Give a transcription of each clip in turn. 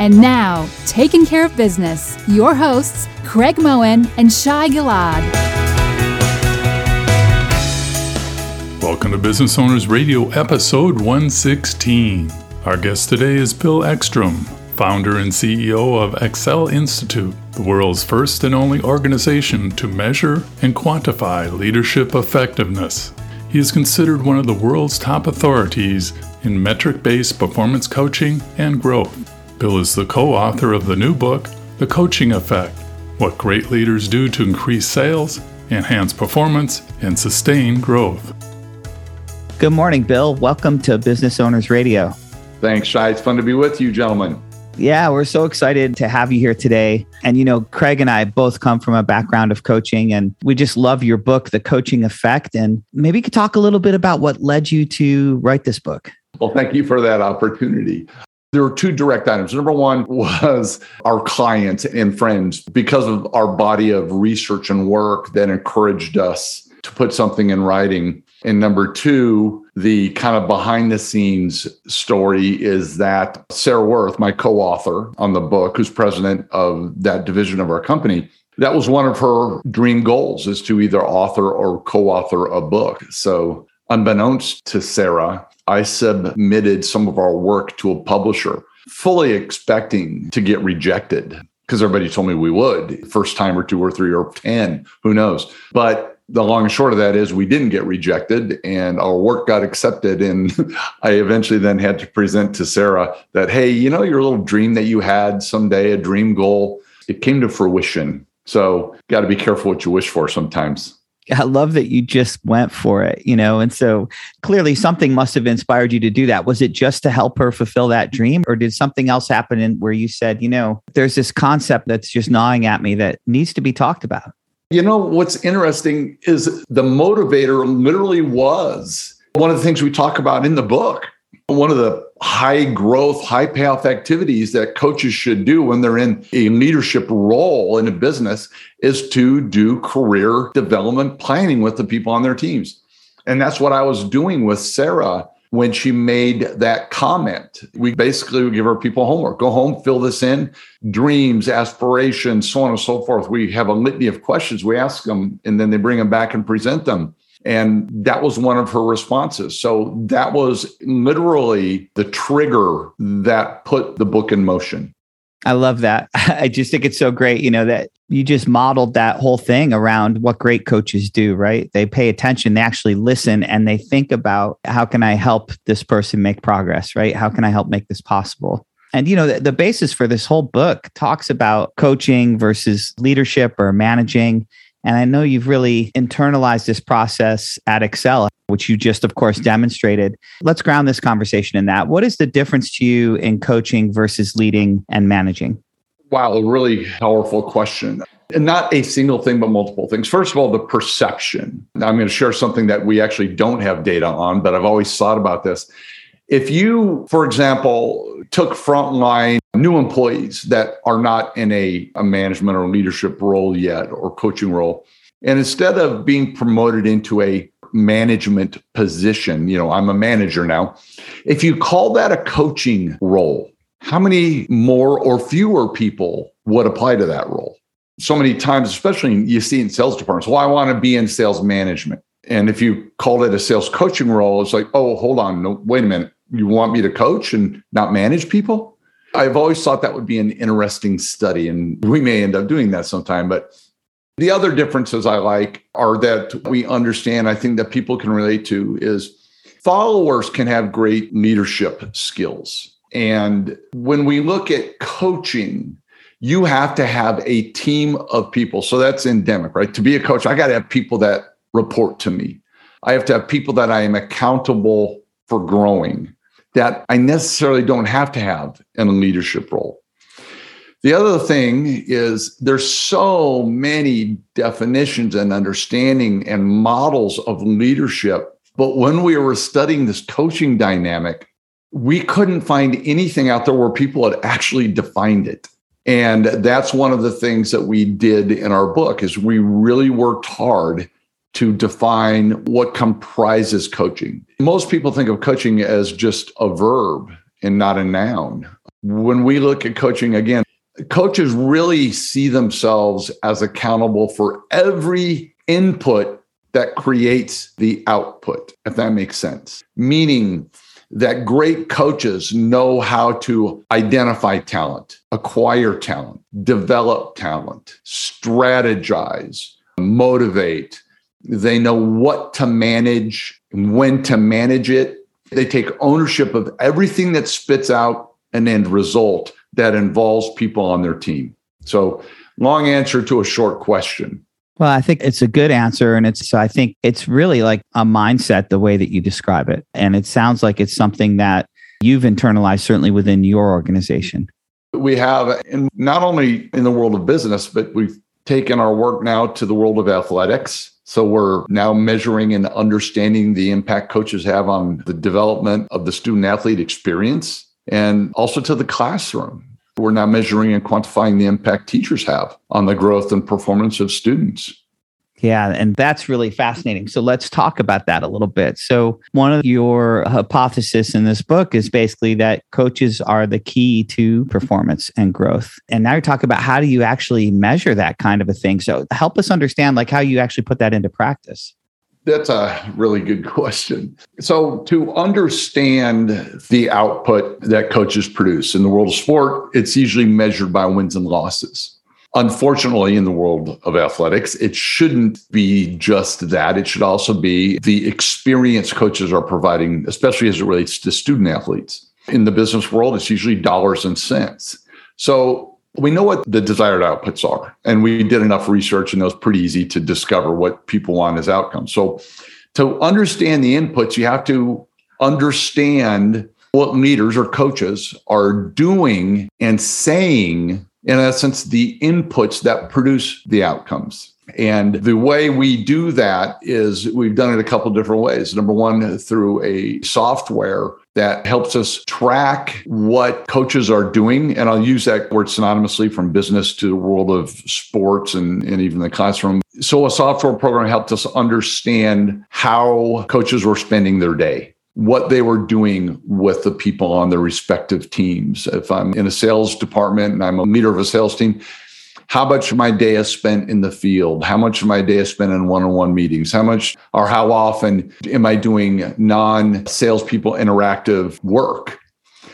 And now, taking care of business, your hosts, Craig Moen and Shai Gilad. Welcome to Business Owners Radio, episode 116. Our guest today is Bill Eckstrom, founder and CEO of EcSell Institute, the world's first and only organization to measure and quantify leadership effectiveness. He is considered one of the world's top authorities in metric based performance coaching and growth. Bill is the co author of the new book, The Coaching Effect What Great Leaders Do to Increase Sales, Enhance Performance, and Sustain Growth. Good morning, Bill. Welcome to Business Owners Radio. Thanks, Shai. It's fun to be with you, gentlemen. Yeah, we're so excited to have you here today. And, you know, Craig and I both come from a background of coaching, and we just love your book, The Coaching Effect. And maybe you could talk a little bit about what led you to write this book. Well, thank you for that opportunity. There were two direct items. Number one was our clients and friends, because of our body of research and work that encouraged us to put something in writing. And number two, the kind of behind the scenes story is that Sarah Wirth, my co author on the book, who's president of that division of our company, that was one of her dream goals is to either author or co author a book. So, unbeknownst to Sarah, I submitted some of our work to a publisher, fully expecting to get rejected because everybody told me we would first time or two or three or 10, who knows. But the long and short of that is we didn't get rejected and our work got accepted. And I eventually then had to present to Sarah that, hey, you know, your little dream that you had someday, a dream goal, it came to fruition. So got to be careful what you wish for sometimes. I love that you just went for it, you know. And so clearly something must have inspired you to do that. Was it just to help her fulfill that dream or did something else happen in where you said, you know, there's this concept that's just gnawing at me that needs to be talked about? You know, what's interesting is the motivator literally was one of the things we talk about in the book. One of the high growth, high payoff activities that coaches should do when they're in a leadership role in a business is to do career development planning with the people on their teams. And that's what I was doing with Sarah when she made that comment. We basically would give our people homework go home, fill this in dreams, aspirations, so on and so forth. We have a litany of questions we ask them, and then they bring them back and present them. And that was one of her responses. So that was literally the trigger that put the book in motion. I love that. I just think it's so great, you know, that you just modeled that whole thing around what great coaches do, right? They pay attention, they actually listen, and they think about how can I help this person make progress, right? How can I help make this possible? And, you know, the, the basis for this whole book talks about coaching versus leadership or managing. And I know you've really internalized this process at EcSell, which you just, of course, demonstrated. Let's ground this conversation in that. What is the difference to you in coaching versus leading and managing? Wow, a really powerful question. And not a single thing, but multiple things. First of all, the perception. Now, I'm going to share something that we actually don't have data on, but I've always thought about this. If you, for example, took frontline new employees that are not in a, a management or leadership role yet or coaching role, and instead of being promoted into a management position, you know, I'm a manager now, if you call that a coaching role, how many more or fewer people would apply to that role? So many times, especially you see in sales departments, well, I want to be in sales management. And if you call it a sales coaching role, it's like, oh, hold on, no, wait a minute you want me to coach and not manage people? I've always thought that would be an interesting study, and we may end up doing that sometime. But the other differences I like are that we understand, I think that people can relate to is followers can have great leadership skills. And when we look at coaching, you have to have a team of people. So that's endemic, right? To be a coach, I got to have people that report to me. I have to have people that I am accountable for growing that I necessarily don't have to have in a leadership role. The other thing is there's so many definitions and understanding and models of leadership. But when we were studying this coaching dynamic, we couldn't find anything out there where people had actually defined it. And that's one of the things that we did in our book is we really worked hard to define what comprises coaching. Most people think of coaching as just a verb and not a noun. when we look at coaching again, coaches really see themselves as accountable for every input that creates the output, if that makes sense. Meaning that great coaches know how to identify talent, acquire talent, develop talent, strategize, motivate. They know what to manage, when to manage it. They take ownership of everything that spits out an end result that involves people on their team. So, long answer to a short question. Well, I think it's a good answer. And it's, I think it's really like a mindset, the way that you describe it. And it sounds like it's something that you've internalized, certainly within your organization. We have, and not only in the world of business, but we've taken our work now to the world of athletics. So we're now measuring and understanding the impact coaches have on the development of the student athlete experience and also to the classroom. We're now measuring and quantifying the impact teachers have on the growth and performance of students. Yeah, and that's really fascinating. So let's talk about that a little bit. So, one of your hypotheses in this book is basically that coaches are the key to performance and growth. And now you're talking about how do you actually measure that kind of a thing? So, help us understand like how you actually put that into practice. That's a really good question. So, to understand the output that coaches produce in the world of sport, it's usually measured by wins and losses. Unfortunately, in the world of athletics, it shouldn't be just that. It should also be the experience coaches are providing, especially as it relates to student athletes. In the business world, it's usually dollars and cents. So, we know what the desired outputs are, and we did enough research, and it was pretty easy to discover what people want as outcomes. So, to understand the inputs, you have to understand what leaders or coaches are doing and saying, in essence, the inputs that produce the outcomes. And the way we do that is we've done it a couple different ways. Number one, through a software that helps us track what coaches are doing. And I'll use that word synonymously from business to the world of sports and, and even the classroom. So a software program helped us understand how coaches were spending their day what they were doing with the people on their respective teams. If I'm in a sales department and I'm a leader of a sales team, how much of my day is spent in the field? How much of my day is spent in one-on-one meetings? How much or how often am i doing non-salespeople interactive work?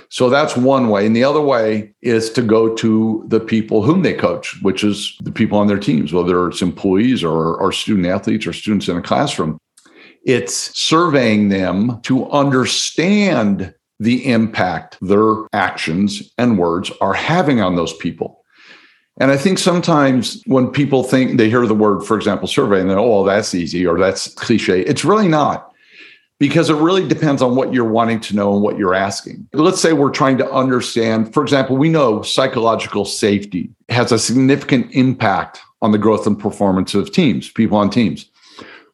So that's one way. And the other way is to go to the people whom they coach which is the people on their teams whether it's employees or, or student athletes or students in a classroom it's surveying them to understand the impact their actions and words are having on those people and I think sometimes when people think they hear the word, for example, survey, and then, oh, that's easy or that's cliche, it's really not because it really depends on what you're wanting to know and what you're asking. Let's say we're trying to understand, for example, we know psychological safety has a significant impact on the growth and performance of teams, people on teams.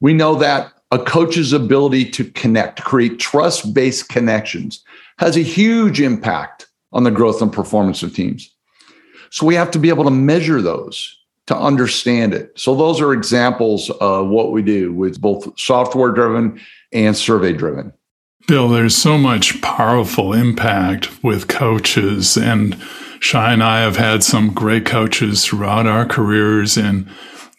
We know that a coach's ability to connect, create trust based connections, has a huge impact on the growth and performance of teams. So we have to be able to measure those to understand it. So those are examples of what we do with both software driven and survey driven. Bill, there's so much powerful impact with coaches and Shai and I have had some great coaches throughout our careers and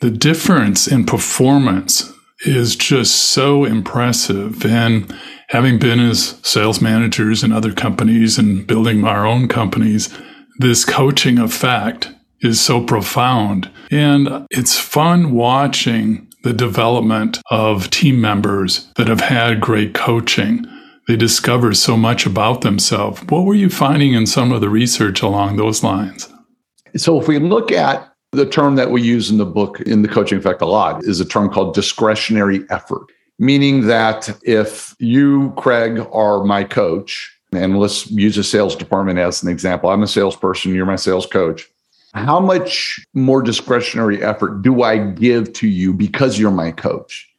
the difference in performance is just so impressive. And having been as sales managers in other companies and building our own companies, this coaching effect is so profound. And it's fun watching the development of team members that have had great coaching. They discover so much about themselves. What were you finding in some of the research along those lines? So, if we look at the term that we use in the book, in the coaching effect a lot, is a term called discretionary effort, meaning that if you, Craig, are my coach, and let's use a sales department as an example. I'm a salesperson, you're my sales coach. How much more discretionary effort do I give to you because you're my coach?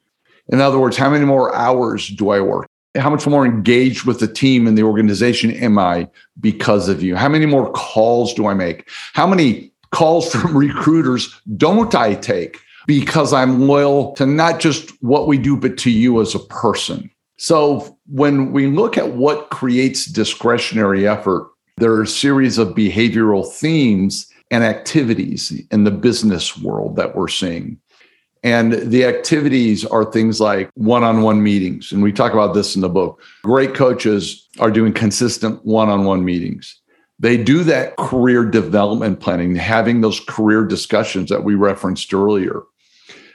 In other words, how many more hours do I work? How much more engaged with the team and the organization am I because of you? How many more calls do I make? How many calls from recruiters don't I take because I'm loyal to not just what we do, but to you as a person? So when we look at what creates discretionary effort, There are a series of behavioral themes and activities in the business world that we're seeing. And the activities are things like one on one meetings. And we talk about this in the book. Great coaches are doing consistent one on one meetings. They do that career development planning, having those career discussions that we referenced earlier.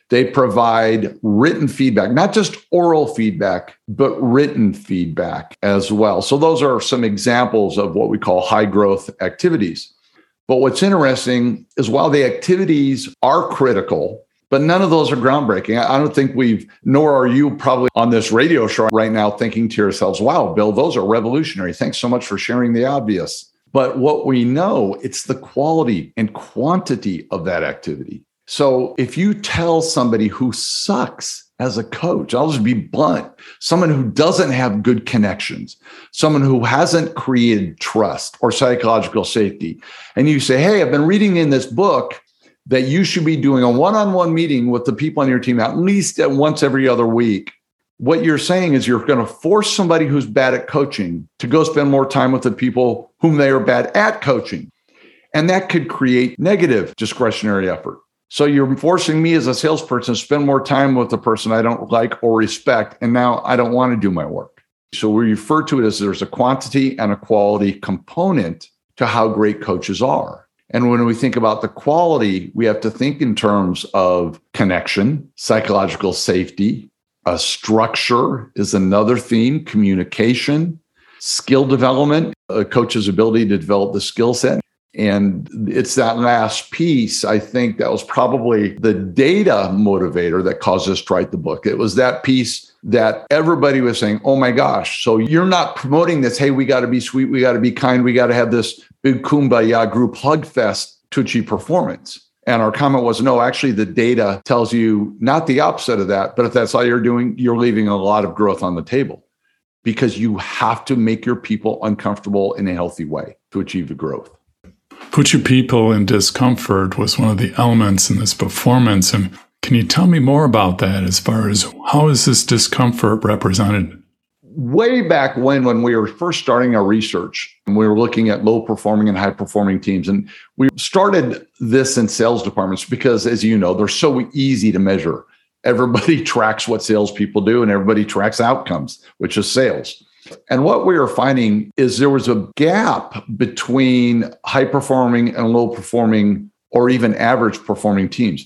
They provide written feedback, not just oral feedback, but written feedback as well. So, those are some examples of what we call high growth activities. But what's interesting is while the activities are critical, but none of those are groundbreaking. I don't think we've, nor are you probably on this radio show right now thinking to yourselves, wow, Bill, those are revolutionary. Thanks so much for sharing the obvious. But what we know, it's the quality and quantity of that activity. So if you tell somebody who sucks as a coach, I'll just be blunt, someone who doesn't have good connections, someone who hasn't created trust or psychological safety, and you say, Hey, I've been reading in this book that you should be doing a one on one meeting with the people on your team at least once every other week. What you're saying is you're going to force somebody who's bad at coaching to go spend more time with the people whom they are bad at coaching. And that could create negative discretionary effort. So you're forcing me as a salesperson to spend more time with the person I don't like or respect. And now I don't want to do my work. So we refer to it as there's a quantity and a quality component to how great coaches are. And when we think about the quality, we have to think in terms of connection, psychological safety, a structure is another theme, communication, skill development, a coach's ability to develop the skill set. And it's that last piece, I think, that was probably the data motivator that caused us to write the book. It was that piece that everybody was saying, oh my gosh, so you're not promoting this, hey, we got to be sweet, we got to be kind, we got to have this big kumbaya group hug fest to achieve performance. And our comment was no, actually, the data tells you not the opposite of that. But if that's all you're doing, you're leaving a lot of growth on the table because you have to make your people uncomfortable in a healthy way to achieve the growth. Put your people in discomfort was one of the elements in this performance. And can you tell me more about that as far as how is this discomfort represented? Way back when, when we were first starting our research, and we were looking at low performing and high performing teams, and we started this in sales departments because, as you know, they're so easy to measure. Everybody tracks what salespeople do, and everybody tracks outcomes, which is sales. And what we were finding is there was a gap between high performing and low performing, or even average performing teams.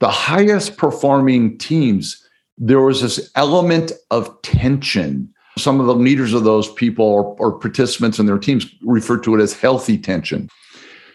The highest performing teams, there was this element of tension. Some of the leaders of those people or, or participants in their teams refer to it as healthy tension.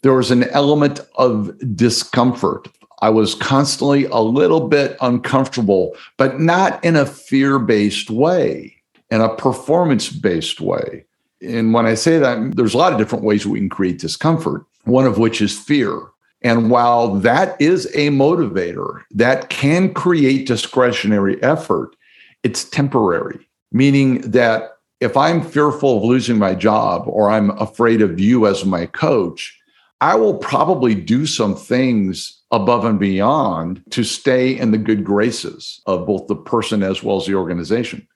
There was an element of discomfort. I was constantly a little bit uncomfortable, but not in a fear based way in a performance based way. And when I say that, there's a lot of different ways we can create discomfort, one of which is fear. And while that is a motivator that can create discretionary effort, it's temporary, meaning that if I'm fearful of losing my job or I'm afraid of you as my coach, I will probably do some things above and beyond to stay in the good graces of both the person as well as the organization.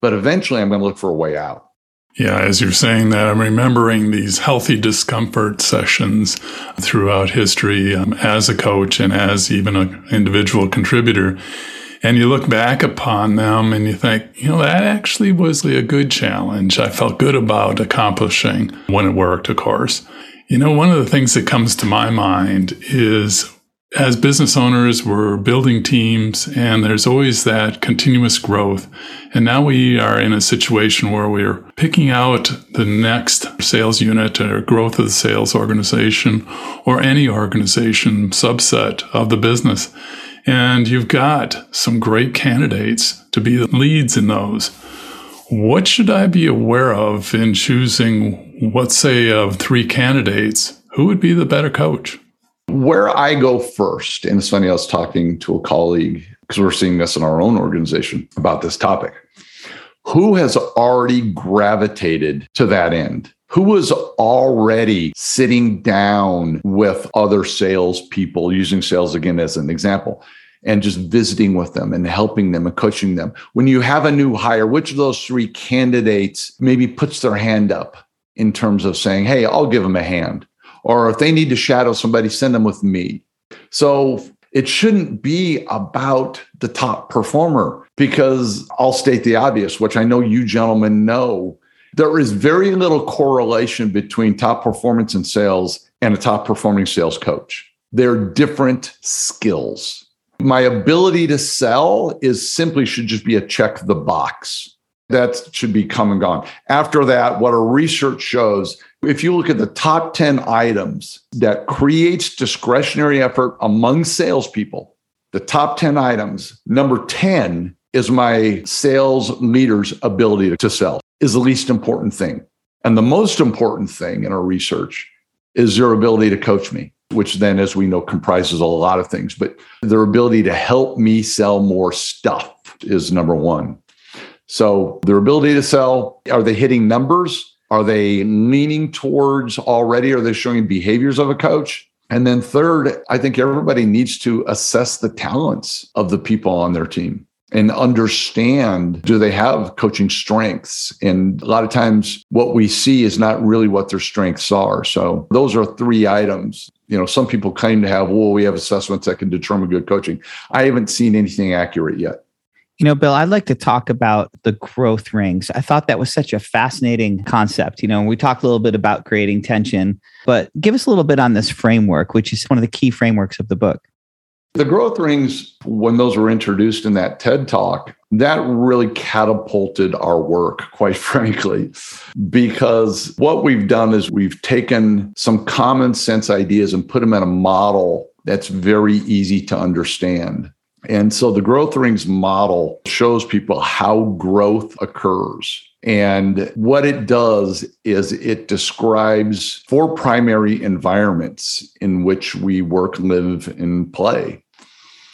But eventually, I'm going to look for a way out. Yeah, as you're saying that, I'm remembering these healthy discomfort sessions throughout history um, as a coach and as even an individual contributor. And you look back upon them and you think, you know, that actually was a good challenge. I felt good about accomplishing when it worked, of course. You know, one of the things that comes to my mind is as business owners, we're building teams and there's always that continuous growth. And now we are in a situation where we're picking out the next sales unit or growth of the sales organization or any organization subset of the business. And you've got some great candidates to be the leads in those. What should I be aware of in choosing, let's say, of three candidates? Who would be the better coach? Where I go first, and it's funny, I was talking to a colleague because we're seeing this in our own organization about this topic. Who has already gravitated to that end? Who was already sitting down with other salespeople, using sales again as an example, and just visiting with them and helping them and coaching them? When you have a new hire, which of those three candidates maybe puts their hand up in terms of saying, hey, I'll give them a hand. Or if they need to shadow somebody, send them with me. So it shouldn't be about the top performer because I'll state the obvious, which I know you gentlemen know. There is very little correlation between top performance in sales and a top performing sales coach. They're different skills. My ability to sell is simply should just be a check the box. That should be come and gone. After that, what our research shows, if you look at the top 10 items that creates discretionary effort among salespeople, the top 10 items, number 10 is my sales leader's ability to sell, is the least important thing. And the most important thing in our research is their ability to coach me, which then, as we know, comprises a lot of things. But their ability to help me sell more stuff is number one. So their ability to sell, are they hitting numbers? Are they leaning towards already? Are they showing behaviors of a coach? And then third, I think everybody needs to assess the talents of the people on their team and understand do they have coaching strengths and a lot of times what we see is not really what their strengths are so those are three items you know some people claim to have well we have assessments that can determine good coaching i haven't seen anything accurate yet you know, Bill, I'd like to talk about the growth rings. I thought that was such a fascinating concept. You know, we talked a little bit about creating tension, but give us a little bit on this framework, which is one of the key frameworks of the book. The growth rings, when those were introduced in that TED talk, that really catapulted our work, quite frankly, because what we've done is we've taken some common sense ideas and put them in a model that's very easy to understand. And so the growth rings model shows people how growth occurs. And what it does is it describes four primary environments in which we work, live, and play.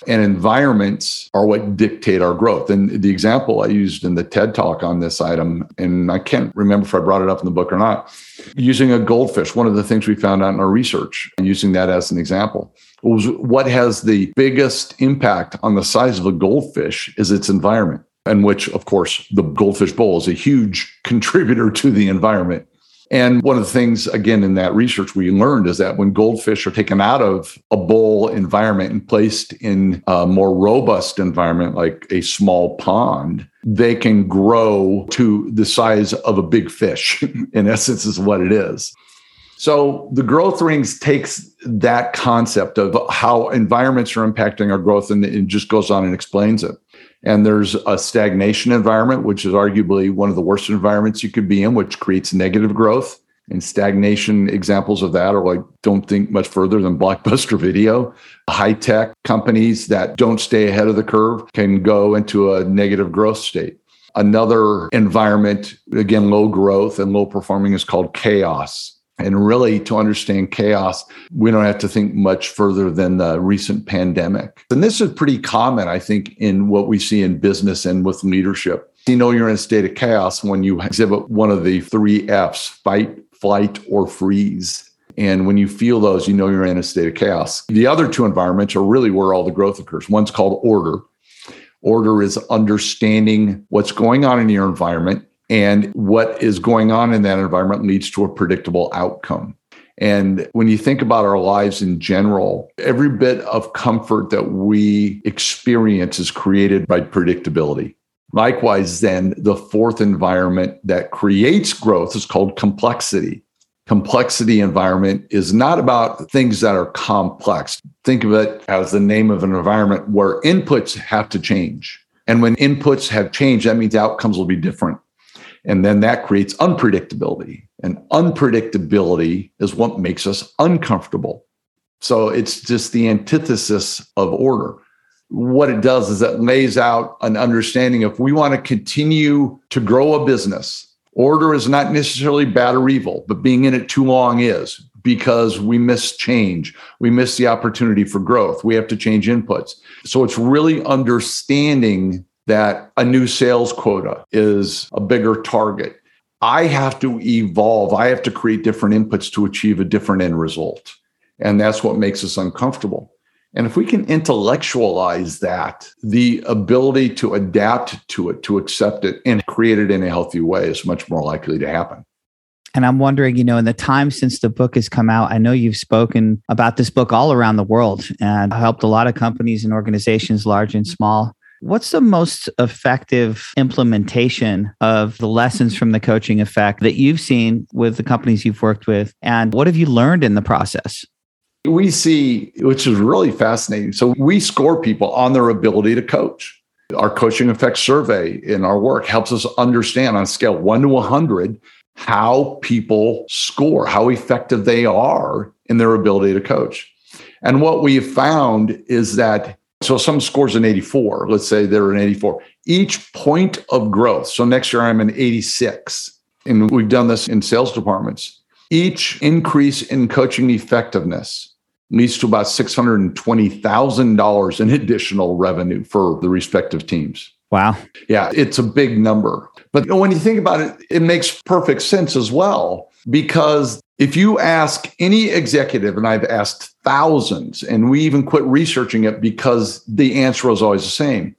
And environments are what dictate our growth. And the example I used in the TED talk on this item, and I can't remember if I brought it up in the book or not, using a goldfish, one of the things we found out in our research, using that as an example was what has the biggest impact on the size of a goldfish is its environment, and which, of course, the goldfish bowl is a huge contributor to the environment. And one of the things, again, in that research we learned is that when goldfish are taken out of a bowl environment and placed in a more robust environment, like a small pond, they can grow to the size of a big fish, in essence, is what it is. So the growth rings takes that concept of how environments are impacting our growth and it just goes on and explains it. And there's a stagnation environment, which is arguably one of the worst environments you could be in, which creates negative growth. And stagnation examples of that are like, don't think much further than Blockbuster Video. High tech companies that don't stay ahead of the curve can go into a negative growth state. Another environment, again, low growth and low performing, is called chaos. And really, to understand chaos, we don't have to think much further than the recent pandemic. And this is pretty common, I think, in what we see in business and with leadership. You know, you're in a state of chaos when you exhibit one of the three F's fight, flight, or freeze. And when you feel those, you know you're in a state of chaos. The other two environments are really where all the growth occurs. One's called order. Order is understanding what's going on in your environment and what is going on in that environment leads to a predictable outcome. And when you think about our lives in general, every bit of comfort that we experience is created by predictability. Likewise, then, the fourth environment that creates growth is called complexity. Complexity environment is not about things that are complex. Think of it as the name of an environment where inputs have to change. And when inputs have changed, that means outcomes will be different. And then that creates unpredictability. And unpredictability is what makes us uncomfortable. So it's just the antithesis of order. What it does is it lays out an understanding if we want to continue to grow a business, order is not necessarily bad or evil, but being in it too long is because we miss change. We miss the opportunity for growth. We have to change inputs. So it's really understanding that a new sales quota is a bigger target. I have to evolve. I have to create different inputs to achieve a different end result. And that's what makes us uncomfortable. And if we can intellectualize that, the ability to adapt to it, to accept it, and create it in a healthy way is much more likely to happen. And I'm wondering, you know, in the time since the book has come out, I know you've spoken about this book all around the world and helped a lot of companies and organizations, large and small. What's the most effective implementation of the lessons from the coaching effect that you've seen with the companies you've worked with? And what have you learned in the process? We see, which is really fascinating. So we score people on their ability to coach. Our coaching effect survey in our work helps us understand on scale one to 100 how people score, how effective they are in their ability to coach. And what we have found is that so some scores an 84, let's say they're an 84. Each point of growth, so next year I'm an 86, and we've done this in sales departments. Each increase in coaching effectiveness leads to about $620,000 in additional revenue for the respective teams. Wow. Yeah, it's a big number. But when you think about it, it makes perfect sense as well. Because if you ask any executive, and I've asked thousands, and we even quit researching it because the answer was always the same.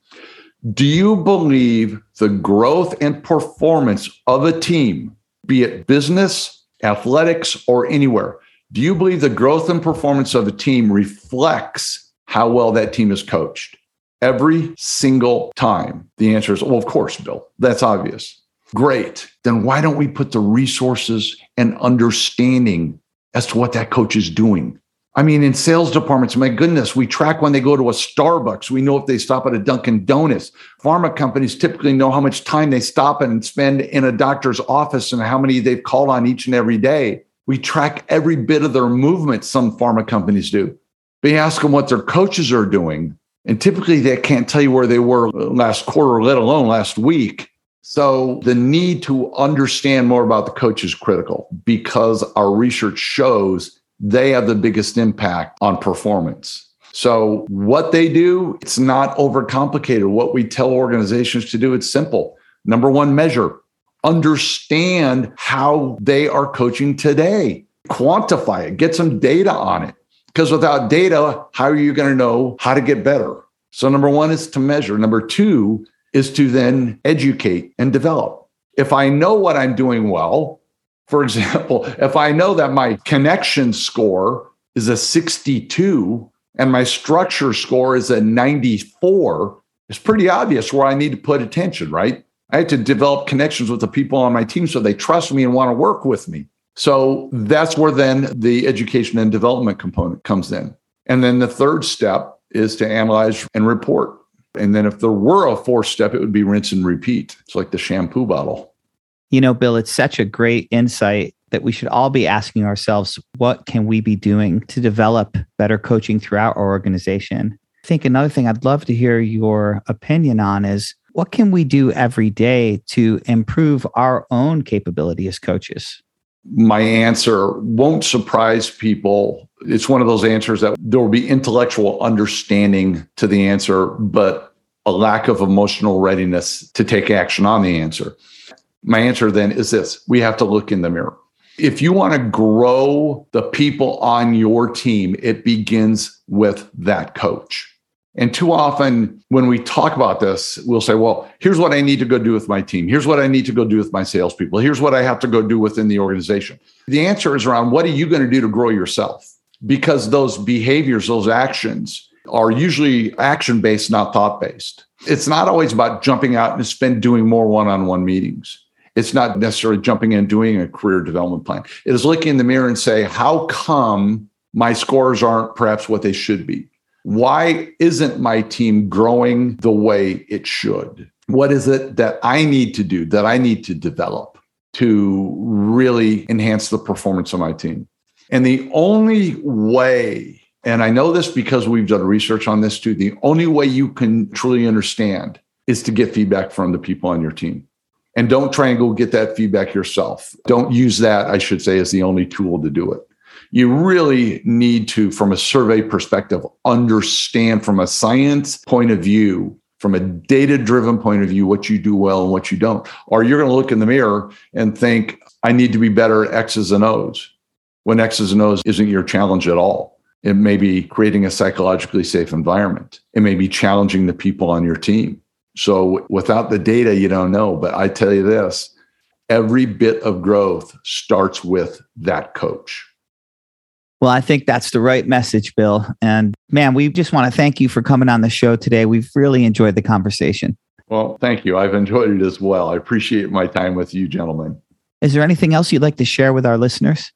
Do you believe the growth and performance of a team, be it business, athletics, or anywhere, do you believe the growth and performance of a team reflects how well that team is coached? Every single time. The answer is, well, of course, Bill. That's obvious. Great. Then why don't we put the resources and understanding as to what that coach is doing? I mean, in sales departments, my goodness, we track when they go to a Starbucks. We know if they stop at a Dunkin' Donuts. Pharma companies typically know how much time they stop and spend in a doctor's office and how many they've called on each and every day. We track every bit of their movement, some pharma companies do. But you ask them what their coaches are doing, and typically they can't tell you where they were last quarter, let alone last week. So the need to understand more about the coach is critical because our research shows they have the biggest impact on performance. So what they do, it's not overcomplicated. What we tell organizations to do, it's simple. Number one, measure. Understand how they are coaching today. Quantify it, get some data on it. Because without data, how are you going to know how to get better? So, number one is to measure. Number two is to then educate and develop. If I know what I'm doing well, for example, if I know that my connection score is a 62 and my structure score is a 94, it's pretty obvious where I need to put attention, right? I had to develop connections with the people on my team so they trust me and want to work with me. So that's where then the education and development component comes in. And then the third step is to analyze and report. And then if there were a fourth step, it would be rinse and repeat. It's like the shampoo bottle. You know, Bill, it's such a great insight that we should all be asking ourselves what can we be doing to develop better coaching throughout our organization? I think another thing I'd love to hear your opinion on is what can we do every day to improve our own capability as coaches? My answer won't surprise people. It's one of those answers that there will be intellectual understanding to the answer, but a lack of emotional readiness to take action on the answer. My answer then is this we have to look in the mirror. If you want to grow the people on your team, it begins with that coach. And too often, when we talk about this, we'll say, well, here's what I need to go do with my team. Here's what I need to go do with my salespeople. Here's what I have to go do within the organization. The answer is around what are you going to do to grow yourself? Because those behaviors, those actions are usually action based, not thought based. It's not always about jumping out and spend doing more one on one meetings. It's not necessarily jumping in doing a career development plan. It is looking in the mirror and say, how come my scores aren't perhaps what they should be? Why isn't my team growing the way it should? What is it that I need to do, that I need to develop to really enhance the performance of my team? And the only way, and I know this because we've done research on this too, the only way you can truly understand is to get feedback from the people on your team. And don't try and go get that feedback yourself. Don't use that, I should say, as the only tool to do it you really need to, from a survey perspective, understand from a science point of view, from a data driven point of view, what you do well and what you don't. Or you're going to look in the mirror and think, I need to be better at X's and O's when X's and O's isn't your challenge at all. It may be creating a psychologically safe environment. It may be challenging the people on your team. So without the data, you don't know. But I tell you this every bit of growth starts with that coach. Well, I think that's the right message, Bill. And man, we just want to thank you for coming on the show today. We've really enjoyed the conversation. Well, thank you. I've enjoyed it as well. I appreciate my time with you, gentlemen. Is there anything else you'd like to share with our listeners?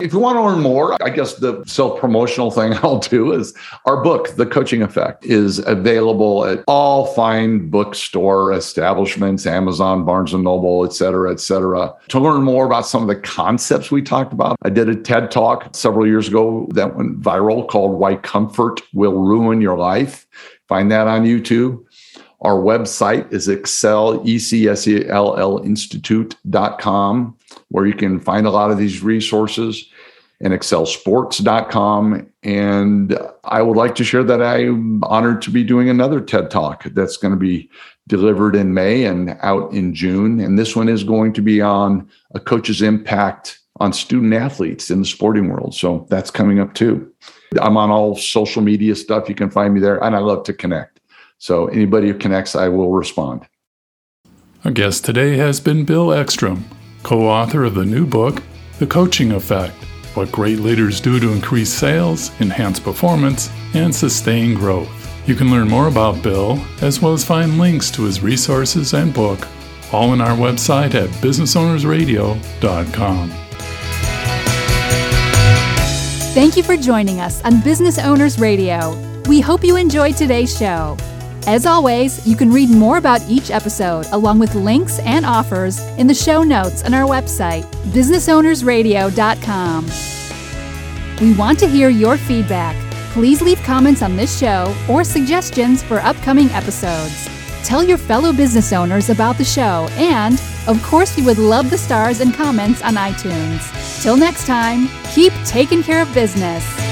If you want to learn more, I guess the self promotional thing I'll do is our book, The Coaching Effect, is available at all fine bookstore establishments, Amazon, Barnes and Noble, et cetera, et cetera. To learn more about some of the concepts we talked about, I did a TED talk several years ago that went viral called Why Comfort Will Ruin Your Life. Find that on YouTube. Our website is EcSell, E-C-S-E-L-L Institute.com, where you can find a lot of these resources and ecsellsports.com. And I would like to share that I'm honored to be doing another TED Talk that's going to be delivered in May and out in June. And this one is going to be on a coach's impact on student athletes in the sporting world. So that's coming up too. I'm on all social media stuff. You can find me there, and I love to connect. So anybody who connects, I will respond. Our guest today has been Bill Eckstrom, co author of the new book, The Coaching Effect What Great Leaders Do to Increase Sales, Enhance Performance, and Sustain Growth. You can learn more about Bill, as well as find links to his resources and book, all on our website at businessownersradio.com. Thank you for joining us on Business Owners Radio. We hope you enjoyed today's show. As always, you can read more about each episode along with links and offers in the show notes on our website, businessownersradio.com. We want to hear your feedback. Please leave comments on this show or suggestions for upcoming episodes. Tell your fellow business owners about the show, and, of course, we would love the stars and comments on iTunes. Till next time, keep taking care of business.